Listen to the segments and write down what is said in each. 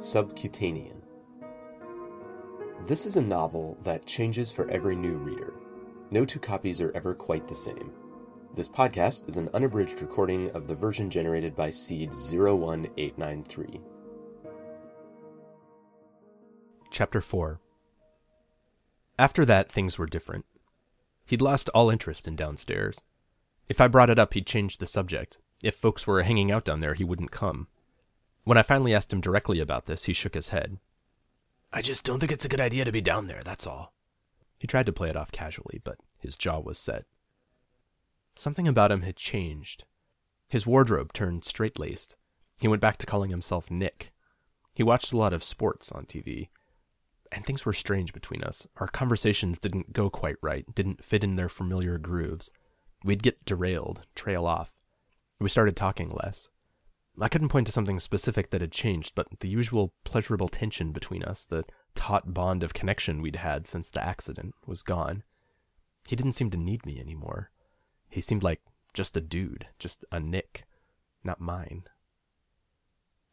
Subcutanean. This is a novel that changes for every new reader. No two copies are ever quite the same. This podcast is an unabridged recording of the version generated by Seed 01893. Chapter 4 After that, things were different. He'd lost all interest in downstairs. If I brought it up, he'd change the subject. If folks were hanging out down there, he wouldn't come. When I finally asked him directly about this, he shook his head. I just don't think it's a good idea to be down there, that's all. He tried to play it off casually, but his jaw was set. Something about him had changed. His wardrobe turned straight laced. He went back to calling himself Nick. He watched a lot of sports on TV. And things were strange between us. Our conversations didn't go quite right, didn't fit in their familiar grooves. We'd get derailed, trail off. We started talking less. I couldn't point to something specific that had changed, but the usual pleasurable tension between us, the taut bond of connection we'd had since the accident, was gone. He didn't seem to need me anymore. He seemed like just a dude, just a Nick, not mine.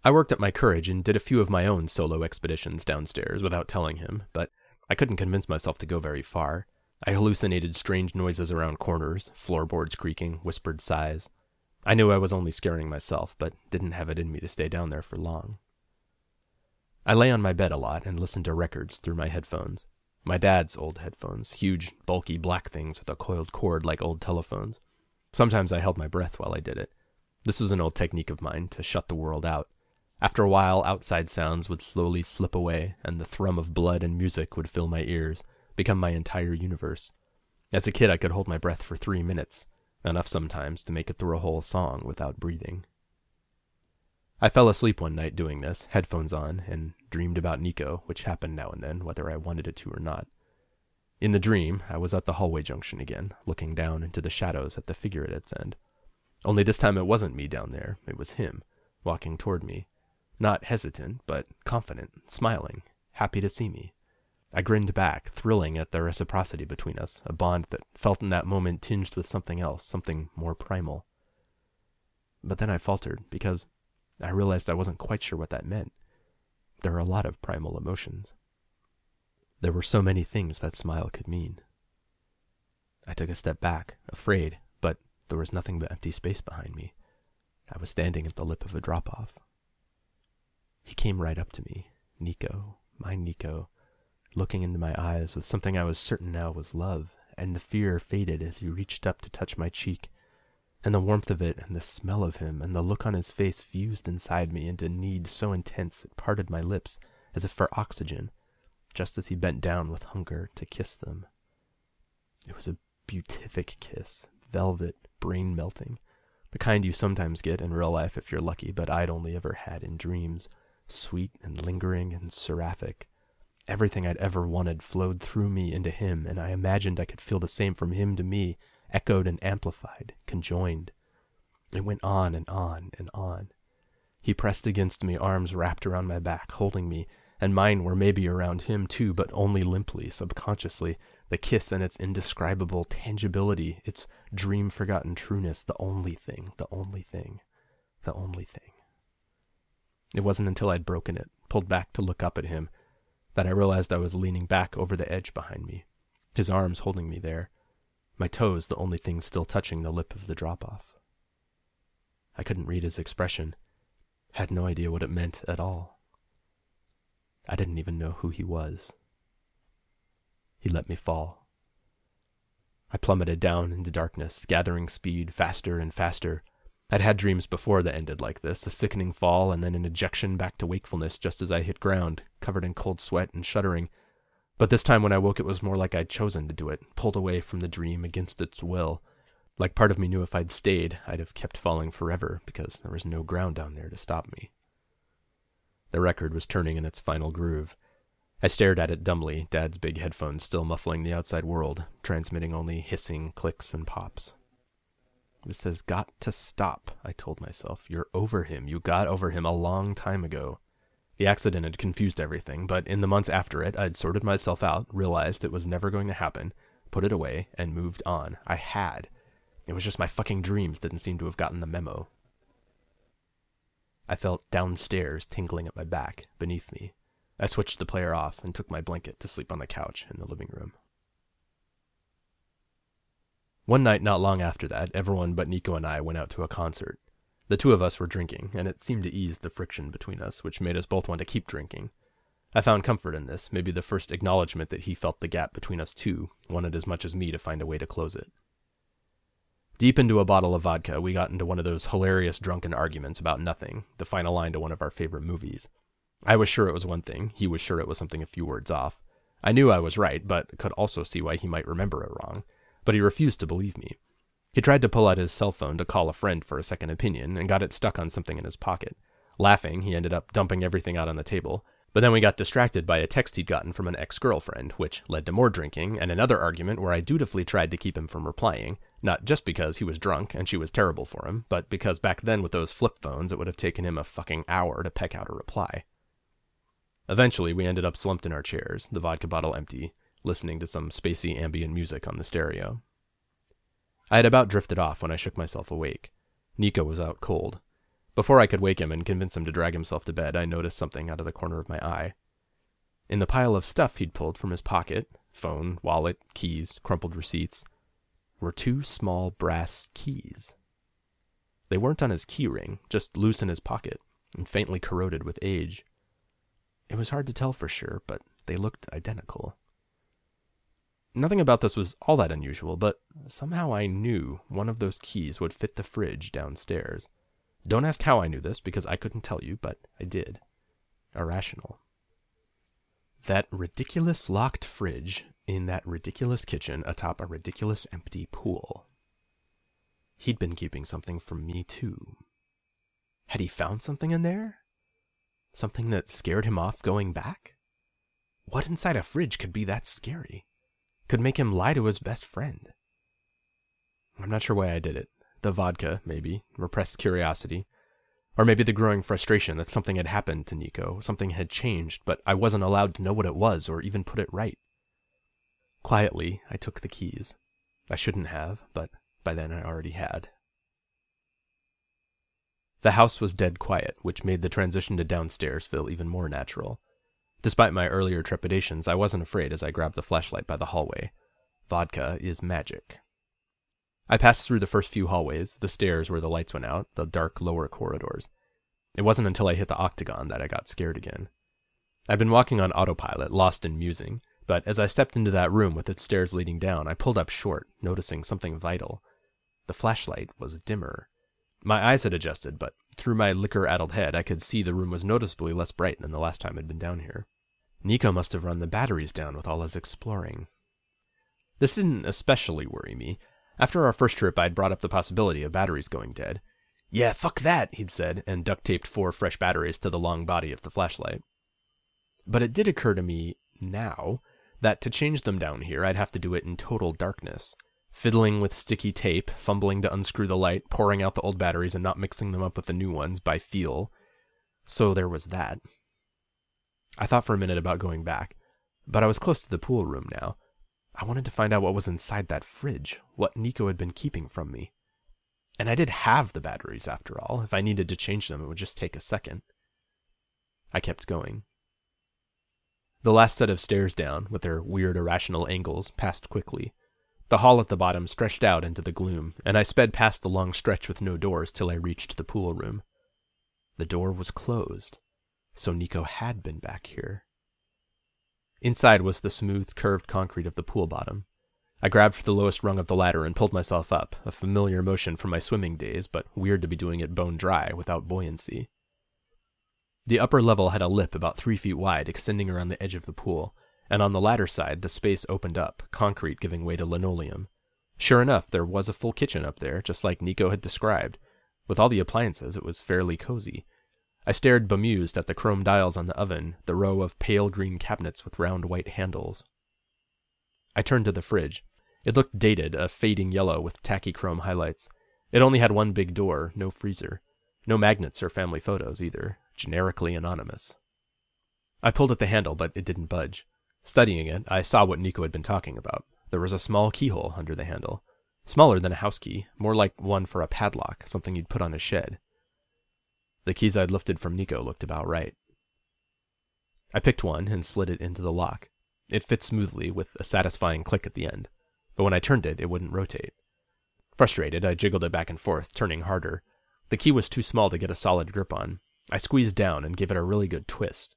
I worked up my courage and did a few of my own solo expeditions downstairs without telling him, but I couldn't convince myself to go very far. I hallucinated strange noises around corners, floorboards creaking, whispered sighs. I knew I was only scaring myself, but didn't have it in me to stay down there for long. I lay on my bed a lot and listened to records through my headphones. My dad's old headphones, huge, bulky black things with a coiled cord like old telephones. Sometimes I held my breath while I did it. This was an old technique of mine to shut the world out. After a while, outside sounds would slowly slip away, and the thrum of blood and music would fill my ears, become my entire universe. As a kid, I could hold my breath for three minutes, enough sometimes to make it through a whole song without breathing. I fell asleep one night doing this, headphones on, and dreamed about Nico, which happened now and then, whether I wanted it to or not. In the dream, I was at the hallway junction again, looking down into the shadows at the figure at its end. Only this time it wasn't me down there, it was him, walking toward me. Not hesitant, but confident, smiling, happy to see me. I grinned back, thrilling at the reciprocity between us, a bond that felt in that moment tinged with something else, something more primal. But then I faltered, because I realized I wasn't quite sure what that meant. There are a lot of primal emotions. There were so many things that smile could mean. I took a step back, afraid, but there was nothing but empty space behind me. I was standing at the lip of a drop off. He came right up to me, Nico, my Nico, looking into my eyes with something I was certain now was love, and the fear faded as he reached up to touch my cheek. And the warmth of it, and the smell of him, and the look on his face fused inside me into a need so intense it parted my lips as if for oxygen, just as he bent down with hunger to kiss them. It was a beatific kiss, velvet, brain melting, the kind you sometimes get in real life if you're lucky, but I'd only ever had in dreams, sweet and lingering and seraphic. Everything I'd ever wanted flowed through me into him, and I imagined I could feel the same from him to me, echoed and amplified, conjoined. It went on and on and on. He pressed against me, arms wrapped around my back, holding me, and mine were maybe around him too, but only limply, subconsciously, the kiss and its indescribable tangibility, its dream forgotten trueness, the only thing, the only thing, the only thing. It wasn't until I'd broken it, pulled back to look up at him, that I realized I was leaning back over the edge behind me, his arms holding me there, my toes the only things still touching the lip of the drop off. I couldn't read his expression, had no idea what it meant at all. I didn't even know who he was. He let me fall. I plummeted down into darkness, gathering speed faster and faster, I'd had dreams before that ended like this a sickening fall and then an ejection back to wakefulness just as I hit ground, covered in cold sweat and shuddering. But this time when I woke, it was more like I'd chosen to do it, pulled away from the dream against its will. Like part of me knew if I'd stayed, I'd have kept falling forever because there was no ground down there to stop me. The record was turning in its final groove. I stared at it dumbly, Dad's big headphones still muffling the outside world, transmitting only hissing clicks and pops. This has got to stop, I told myself. You're over him. You got over him a long time ago. The accident had confused everything, but in the months after it, I'd sorted myself out, realized it was never going to happen, put it away, and moved on. I had. It was just my fucking dreams didn't seem to have gotten the memo. I felt downstairs tingling at my back, beneath me. I switched the player off and took my blanket to sleep on the couch in the living room. One night not long after that, everyone but Nico and I went out to a concert. The two of us were drinking, and it seemed to ease the friction between us, which made us both want to keep drinking. I found comfort in this, maybe the first acknowledgement that he felt the gap between us two, wanted as much as me to find a way to close it. Deep into a bottle of vodka, we got into one of those hilarious drunken arguments about nothing, the final line to one of our favorite movies. I was sure it was one thing, he was sure it was something a few words off. I knew I was right, but could also see why he might remember it wrong. But he refused to believe me. He tried to pull out his cell phone to call a friend for a second opinion and got it stuck on something in his pocket. Laughing, he ended up dumping everything out on the table. But then we got distracted by a text he'd gotten from an ex girlfriend, which led to more drinking and another argument where I dutifully tried to keep him from replying, not just because he was drunk and she was terrible for him, but because back then with those flip phones it would have taken him a fucking hour to peck out a reply. Eventually, we ended up slumped in our chairs, the vodka bottle empty, listening to some spacey ambient music on the stereo. I had about drifted off when I shook myself awake. Nico was out cold. Before I could wake him and convince him to drag himself to bed, I noticed something out of the corner of my eye. In the pile of stuff he'd pulled from his pocket phone, wallet, keys, crumpled receipts were two small brass keys. They weren't on his key ring, just loose in his pocket and faintly corroded with age. It was hard to tell for sure, but they looked identical. Nothing about this was all that unusual, but somehow I knew one of those keys would fit the fridge downstairs. Don't ask how I knew this, because I couldn't tell you, but I did. Irrational. That ridiculous locked fridge in that ridiculous kitchen atop a ridiculous empty pool. He'd been keeping something from me, too. Had he found something in there? Something that scared him off going back? What inside a fridge could be that scary? Could make him lie to his best friend? I'm not sure why I did it. The vodka, maybe, repressed curiosity. Or maybe the growing frustration that something had happened to Nico, something had changed, but I wasn't allowed to know what it was or even put it right. Quietly, I took the keys. I shouldn't have, but by then I already had. The house was dead quiet, which made the transition to downstairs feel even more natural. Despite my earlier trepidations, I wasn't afraid as I grabbed the flashlight by the hallway. Vodka is magic. I passed through the first few hallways, the stairs where the lights went out, the dark lower corridors. It wasn't until I hit the octagon that I got scared again. I'd been walking on autopilot, lost in musing, but as I stepped into that room with its stairs leading down, I pulled up short, noticing something vital. The flashlight was dimmer. My eyes had adjusted, but through my liquor addled head, I could see the room was noticeably less bright than the last time I'd been down here. Nico must have run the batteries down with all his exploring. This didn't especially worry me. After our first trip, I'd brought up the possibility of batteries going dead. Yeah, fuck that, he'd said, and duct taped four fresh batteries to the long body of the flashlight. But it did occur to me now that to change them down here, I'd have to do it in total darkness. Fiddling with sticky tape, fumbling to unscrew the light, pouring out the old batteries and not mixing them up with the new ones by feel. So there was that. I thought for a minute about going back, but I was close to the pool room now, I wanted to find out what was inside that fridge, what Nico had been keeping from me. And I did have the batteries after all. If I needed to change them, it would just take a second. I kept going. The last set of stairs down, with their weird irrational angles, passed quickly. The hall at the bottom stretched out into the gloom, and I sped past the long stretch with no doors till I reached the pool room. The door was closed, so Nico had been back here. Inside was the smooth, curved concrete of the pool bottom. I grabbed for the lowest rung of the ladder and pulled myself up, a familiar motion from my swimming days, but weird to be doing it bone dry, without buoyancy. The upper level had a lip about three feet wide extending around the edge of the pool, and on the ladder side the space opened up, concrete giving way to linoleum. Sure enough, there was a full kitchen up there, just like Nico had described. With all the appliances, it was fairly cozy, I stared bemused at the chrome dials on the oven, the row of pale green cabinets with round white handles. I turned to the fridge. It looked dated, a fading yellow with tacky chrome highlights. It only had one big door, no freezer. No magnets or family photos either, generically anonymous. I pulled at the handle, but it didn't budge. Studying it, I saw what Nico had been talking about. There was a small keyhole under the handle. Smaller than a house key, more like one for a padlock, something you'd put on a shed. The keys I'd lifted from Nico looked about right. I picked one and slid it into the lock. It fit smoothly, with a satisfying click at the end, but when I turned it, it wouldn't rotate. Frustrated, I jiggled it back and forth, turning harder. The key was too small to get a solid grip on. I squeezed down and gave it a really good twist.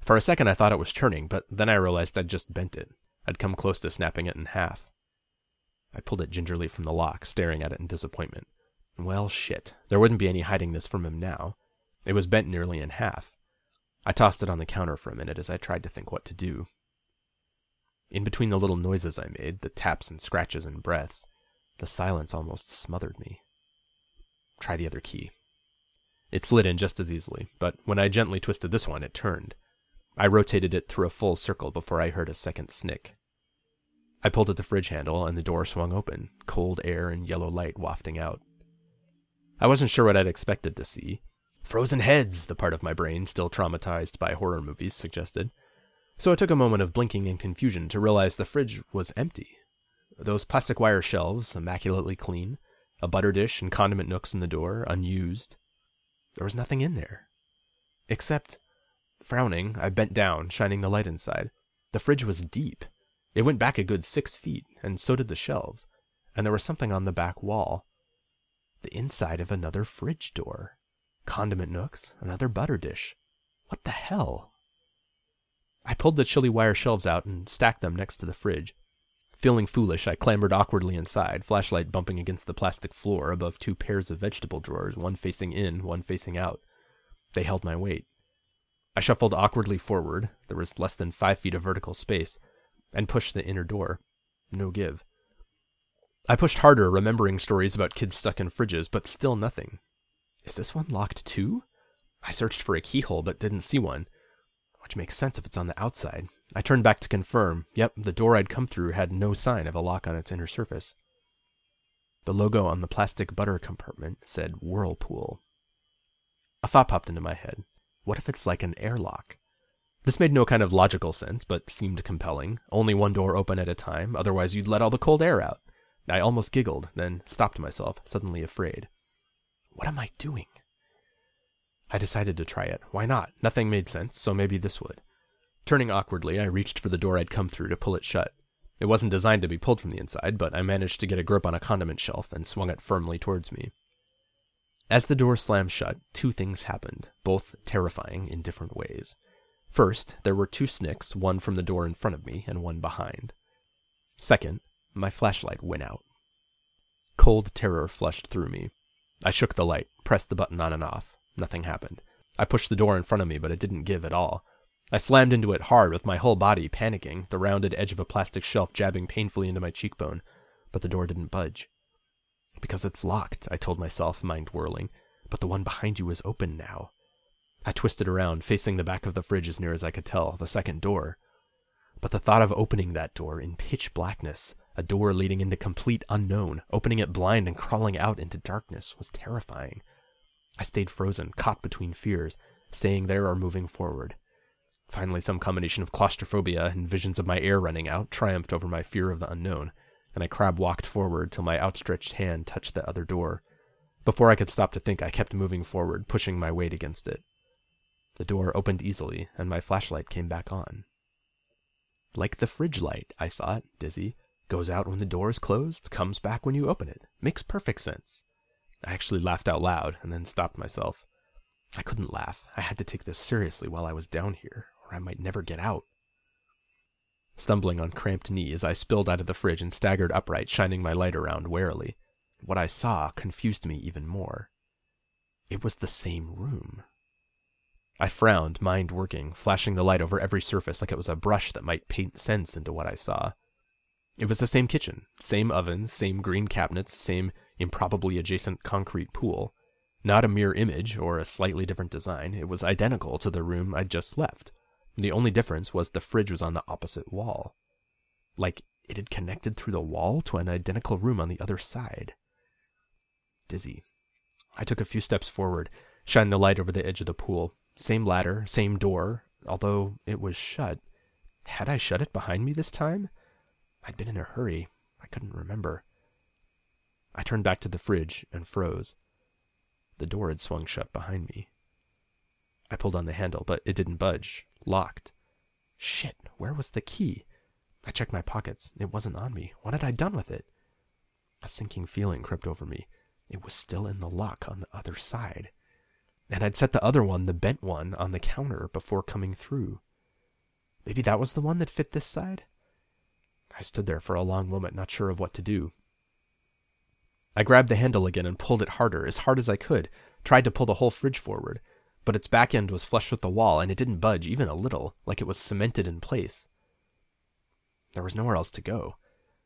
For a second, I thought it was turning, but then I realized I'd just bent it. I'd come close to snapping it in half. I pulled it gingerly from the lock, staring at it in disappointment. Well, shit. There wouldn't be any hiding this from him now. It was bent nearly in half. I tossed it on the counter for a minute as I tried to think what to do. In between the little noises I made, the taps and scratches and breaths, the silence almost smothered me. Try the other key. It slid in just as easily, but when I gently twisted this one, it turned. I rotated it through a full circle before I heard a second snick. I pulled at the fridge handle, and the door swung open, cold air and yellow light wafting out. I wasn't sure what I'd expected to see. Frozen heads, the part of my brain still traumatized by horror movies suggested. So I took a moment of blinking in confusion to realize the fridge was empty. Those plastic wire shelves, immaculately clean, a butter dish and condiment nooks in the door, unused. There was nothing in there. Except, frowning, I bent down, shining the light inside. The fridge was deep. It went back a good six feet, and so did the shelves, and there was something on the back wall. The inside of another fridge door. Condiment nooks, another butter dish. What the hell? I pulled the chilly wire shelves out and stacked them next to the fridge. Feeling foolish, I clambered awkwardly inside, flashlight bumping against the plastic floor above two pairs of vegetable drawers, one facing in, one facing out. They held my weight. I shuffled awkwardly forward, there was less than five feet of vertical space, and pushed the inner door. No give. I pushed harder, remembering stories about kids stuck in fridges, but still nothing. Is this one locked too? I searched for a keyhole, but didn't see one which makes sense if it's on the outside. I turned back to confirm. Yep, the door I'd come through had no sign of a lock on its inner surface. The logo on the plastic butter compartment said Whirlpool. A thought popped into my head. What if it's like an airlock? This made no kind of logical sense, but seemed compelling. Only one door open at a time, otherwise you'd let all the cold air out. I almost giggled, then stopped myself, suddenly afraid. What am I doing? I decided to try it. Why not? Nothing made sense, so maybe this would. Turning awkwardly, I reached for the door I'd come through to pull it shut. It wasn't designed to be pulled from the inside, but I managed to get a grip on a condiment shelf and swung it firmly towards me. As the door slammed shut, two things happened, both terrifying in different ways. First, there were two snicks, one from the door in front of me and one behind. Second, my flashlight went out. Cold terror flushed through me. I shook the light, pressed the button on and off. Nothing happened. I pushed the door in front of me, but it didn't give at all. I slammed into it hard with my whole body, panicking, the rounded edge of a plastic shelf jabbing painfully into my cheekbone, but the door didn't budge. Because it's locked, I told myself, mind whirling, but the one behind you is open now. I twisted around, facing the back of the fridge as near as I could tell, the second door. But the thought of opening that door in pitch blackness, a door leading into complete unknown, opening it blind and crawling out into darkness, was terrifying. I stayed frozen, caught between fears, staying there or moving forward. Finally, some combination of claustrophobia and visions of my air running out triumphed over my fear of the unknown, and I crab walked forward till my outstretched hand touched the other door. Before I could stop to think, I kept moving forward, pushing my weight against it. The door opened easily, and my flashlight came back on. Like the fridge light, I thought, dizzy. Goes out when the door is closed, comes back when you open it. Makes perfect sense. I actually laughed out loud and then stopped myself. I couldn't laugh. I had to take this seriously while I was down here, or I might never get out. Stumbling on cramped knees, I spilled out of the fridge and staggered upright, shining my light around warily. What I saw confused me even more. It was the same room. I frowned, mind working, flashing the light over every surface like it was a brush that might paint sense into what I saw. It was the same kitchen, same oven, same green cabinets, same improbably adjacent concrete pool. Not a mere image or a slightly different design, it was identical to the room I'd just left. The only difference was the fridge was on the opposite wall. Like it had connected through the wall to an identical room on the other side. Dizzy. I took a few steps forward, shined the light over the edge of the pool. Same ladder, same door, although it was shut. Had I shut it behind me this time? I'd been in a hurry. I couldn't remember. I turned back to the fridge and froze. The door had swung shut behind me. I pulled on the handle, but it didn't budge. Locked. Shit, where was the key? I checked my pockets. It wasn't on me. What had I done with it? A sinking feeling crept over me. It was still in the lock on the other side. And I'd set the other one, the bent one, on the counter before coming through. Maybe that was the one that fit this side? I stood there for a long moment, not sure of what to do. I grabbed the handle again and pulled it harder, as hard as I could, tried to pull the whole fridge forward, but its back end was flush with the wall and it didn't budge even a little, like it was cemented in place. There was nowhere else to go.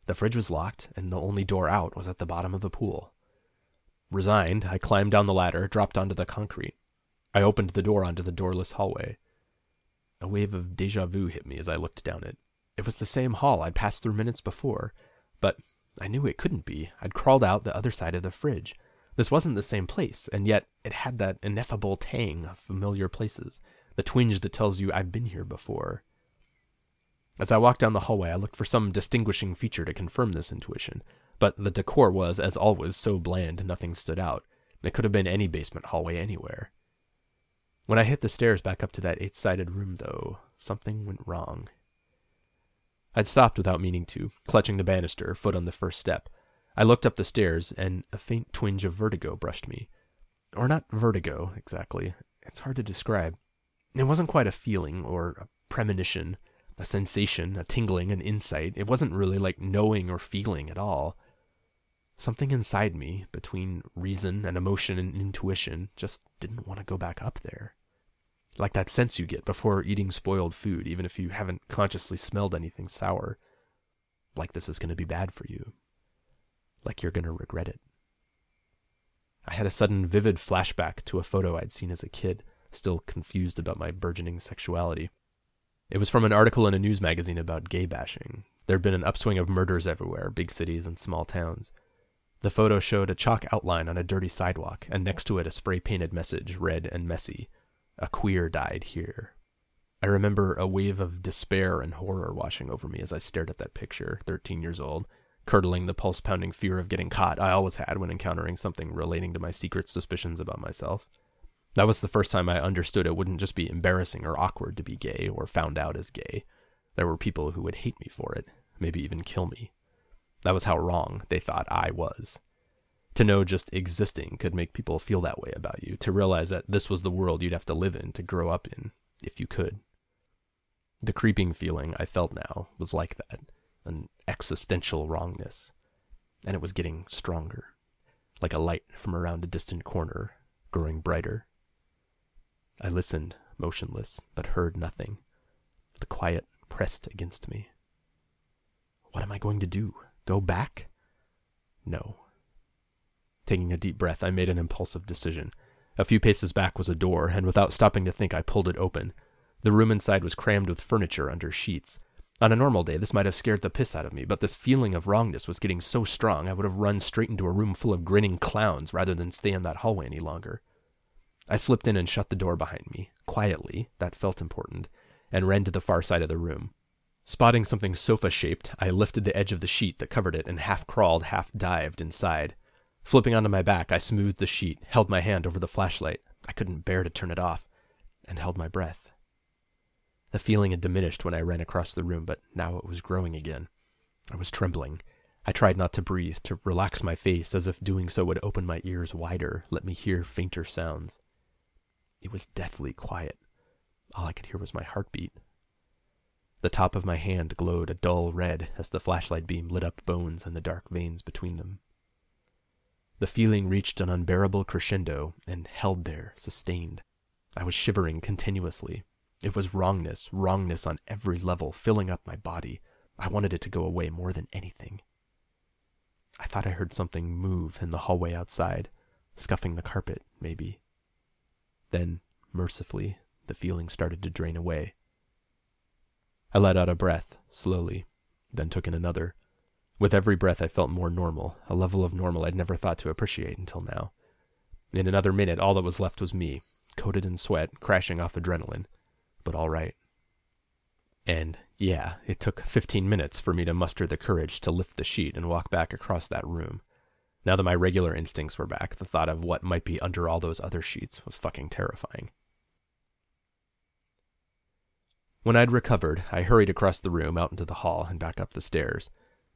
The fridge was locked, and the only door out was at the bottom of the pool. Resigned, I climbed down the ladder, dropped onto the concrete. I opened the door onto the doorless hallway. A wave of deja vu hit me as I looked down it. It was the same hall I'd passed through minutes before, but I knew it couldn't be. I'd crawled out the other side of the fridge. This wasn't the same place, and yet it had that ineffable tang of familiar places, the twinge that tells you I've been here before. As I walked down the hallway, I looked for some distinguishing feature to confirm this intuition, but the decor was, as always, so bland nothing stood out. It could have been any basement hallway anywhere. When I hit the stairs back up to that eight sided room, though, something went wrong. I'd stopped without meaning to, clutching the banister, foot on the first step. I looked up the stairs, and a faint twinge of vertigo brushed me. Or not vertigo, exactly. It's hard to describe. It wasn't quite a feeling, or a premonition, a sensation, a tingling, an insight. It wasn't really like knowing or feeling at all. Something inside me, between reason and emotion and intuition, just didn't want to go back up there. Like that sense you get before eating spoiled food, even if you haven't consciously smelled anything sour. Like this is going to be bad for you. Like you're going to regret it. I had a sudden vivid flashback to a photo I'd seen as a kid, still confused about my burgeoning sexuality. It was from an article in a news magazine about gay bashing. There'd been an upswing of murders everywhere, big cities and small towns. The photo showed a chalk outline on a dirty sidewalk, and next to it a spray painted message, red and messy A queer died here. I remember a wave of despair and horror washing over me as I stared at that picture, 13 years old, curdling the pulse pounding fear of getting caught I always had when encountering something relating to my secret suspicions about myself. That was the first time I understood it wouldn't just be embarrassing or awkward to be gay or found out as gay. There were people who would hate me for it, maybe even kill me. That was how wrong they thought I was. To know just existing could make people feel that way about you, to realize that this was the world you'd have to live in to grow up in, if you could. The creeping feeling I felt now was like that an existential wrongness. And it was getting stronger, like a light from around a distant corner, growing brighter. I listened, motionless, but heard nothing. The quiet pressed against me. What am I going to do? Go back? No. Taking a deep breath, I made an impulsive decision. A few paces back was a door, and without stopping to think, I pulled it open. The room inside was crammed with furniture under sheets. On a normal day, this might have scared the piss out of me, but this feeling of wrongness was getting so strong I would have run straight into a room full of grinning clowns rather than stay in that hallway any longer. I slipped in and shut the door behind me, quietly, that felt important, and ran to the far side of the room. Spotting something sofa shaped, I lifted the edge of the sheet that covered it and half crawled, half dived inside. Flipping onto my back, I smoothed the sheet, held my hand over the flashlight. I couldn't bear to turn it off, and held my breath. The feeling had diminished when I ran across the room, but now it was growing again. I was trembling. I tried not to breathe, to relax my face, as if doing so would open my ears wider, let me hear fainter sounds. It was deathly quiet. All I could hear was my heartbeat, the top of my hand glowed a dull red as the flashlight beam lit up bones and the dark veins between them. The feeling reached an unbearable crescendo and held there, sustained. I was shivering continuously. It was wrongness, wrongness on every level, filling up my body. I wanted it to go away more than anything. I thought I heard something move in the hallway outside, scuffing the carpet, maybe. Then, mercifully, the feeling started to drain away. I let out a breath, slowly, then took in another. With every breath, I felt more normal, a level of normal I'd never thought to appreciate until now. In another minute, all that was left was me, coated in sweat, crashing off adrenaline, but all right. And, yeah, it took fifteen minutes for me to muster the courage to lift the sheet and walk back across that room. Now that my regular instincts were back, the thought of what might be under all those other sheets was fucking terrifying. When I'd recovered, I hurried across the room, out into the hall, and back up the stairs.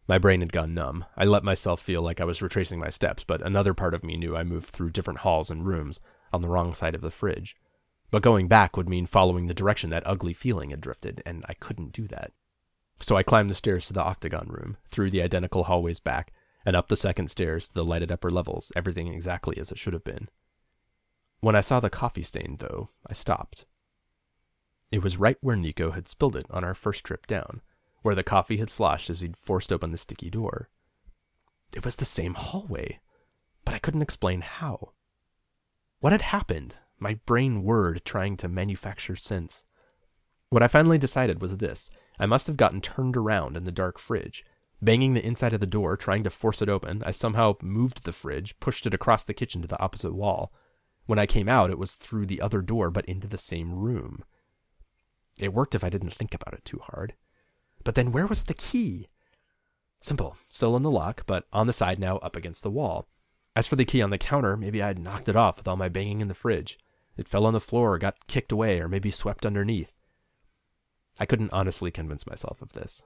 My brain had gone numb. I let myself feel like I was retracing my steps, but another part of me knew I moved through different halls and rooms on the wrong side of the fridge. But going back would mean following the direction that ugly feeling had drifted, and I couldn't do that. So I climbed the stairs to the octagon room, through the identical hallways back, and up the second stairs to the lighted upper levels, everything exactly as it should have been. When I saw the coffee stain, though, I stopped. It was right where Nico had spilled it on our first trip down, where the coffee had sloshed as he'd forced open the sticky door. It was the same hallway, but I couldn't explain how. What had happened? My brain whirred, trying to manufacture sense. What I finally decided was this I must have gotten turned around in the dark fridge. Banging the inside of the door, trying to force it open, I somehow moved the fridge, pushed it across the kitchen to the opposite wall. When I came out, it was through the other door, but into the same room. It worked if I didn't think about it too hard. But then where was the key? Simple. Still in the lock, but on the side now up against the wall. As for the key on the counter, maybe I'd knocked it off with all my banging in the fridge. It fell on the floor, got kicked away, or maybe swept underneath. I couldn't honestly convince myself of this.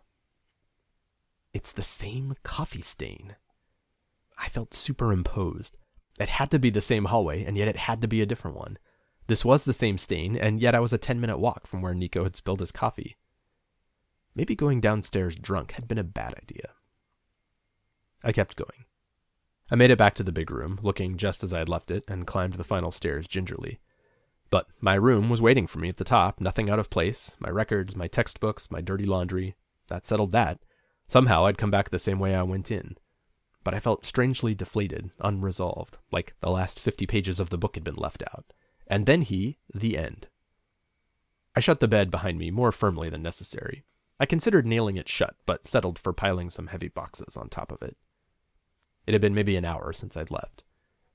It's the same coffee stain. I felt superimposed. It had to be the same hallway, and yet it had to be a different one. This was the same stain, and yet I was a 10 minute walk from where Nico had spilled his coffee. Maybe going downstairs drunk had been a bad idea. I kept going. I made it back to the big room, looking just as I had left it, and climbed the final stairs gingerly. But my room was waiting for me at the top, nothing out of place my records, my textbooks, my dirty laundry. That settled that. Somehow I'd come back the same way I went in. But I felt strangely deflated, unresolved, like the last fifty pages of the book had been left out. And then he, the end. I shut the bed behind me more firmly than necessary. I considered nailing it shut, but settled for piling some heavy boxes on top of it. It had been maybe an hour since I'd left.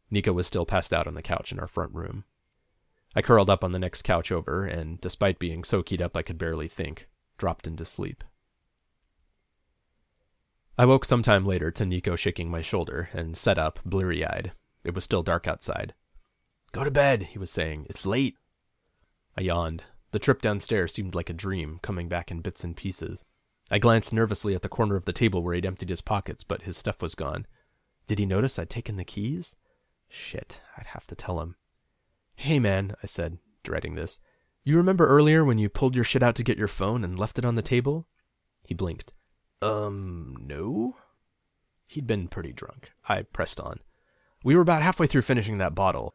Nico was still passed out on the couch in our front room. I curled up on the next couch over, and despite being so keyed up I could barely think, dropped into sleep. I woke some time later to Nico shaking my shoulder and sat up, bleary eyed. It was still dark outside. Go to bed, he was saying. It's late. I yawned. The trip downstairs seemed like a dream, coming back in bits and pieces. I glanced nervously at the corner of the table where he'd emptied his pockets, but his stuff was gone. Did he notice I'd taken the keys? Shit, I'd have to tell him. Hey, man, I said, dreading this. You remember earlier when you pulled your shit out to get your phone and left it on the table? He blinked. Um, no? He'd been pretty drunk. I pressed on. We were about halfway through finishing that bottle.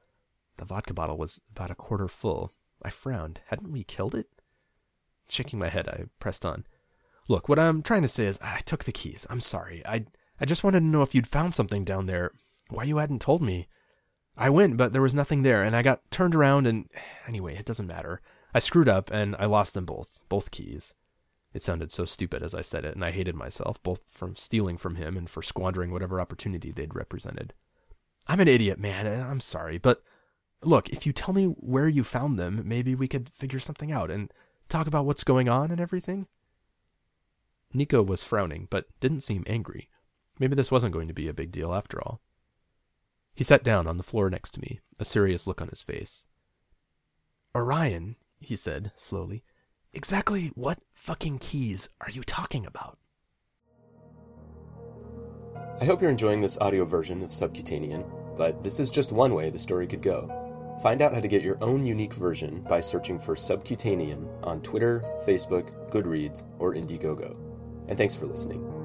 The vodka bottle was about a quarter full. I frowned. Hadn't we killed it? Shaking my head, I pressed on. Look, what I'm trying to say is I took the keys. I'm sorry. I I just wanted to know if you'd found something down there. Why you hadn't told me. I went, but there was nothing there, and I got turned around and anyway, it doesn't matter. I screwed up and I lost them both, both keys. It sounded so stupid as I said it, and I hated myself, both from stealing from him and for squandering whatever opportunity they'd represented. I'm an idiot, man, and I'm sorry, but look, if you tell me where you found them, maybe we could figure something out and talk about what's going on and everything. Nico was frowning, but didn't seem angry. Maybe this wasn't going to be a big deal after all. He sat down on the floor next to me, a serious look on his face. Orion, he said slowly, exactly what fucking keys are you talking about? I hope you're enjoying this audio version of Subcutanean, but this is just one way the story could go. Find out how to get your own unique version by searching for Subcutanean on Twitter, Facebook, Goodreads, or Indiegogo. And thanks for listening.